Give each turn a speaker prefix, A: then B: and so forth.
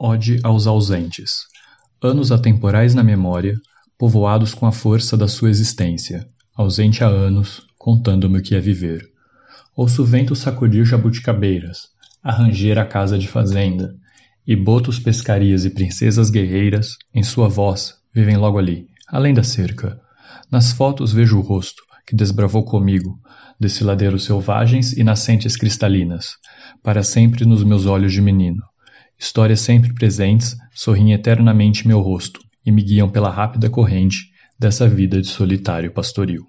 A: Ode aos ausentes. Anos atemporais na memória, povoados com a força da sua existência, ausente há anos, contando-me o que é viver. Ouço o vento sacudir jabuticabeiras, arranger a casa de fazenda, e botos pescarias e princesas guerreiras, em sua voz, vivem logo ali, além da cerca. Nas fotos vejo o rosto, que desbravou comigo, desfiladeiros selvagens e nascentes cristalinas, para sempre nos meus olhos de menino. Histórias sempre presentes sorriem eternamente meu rosto e me guiam pela rápida corrente dessa vida de solitário pastoril.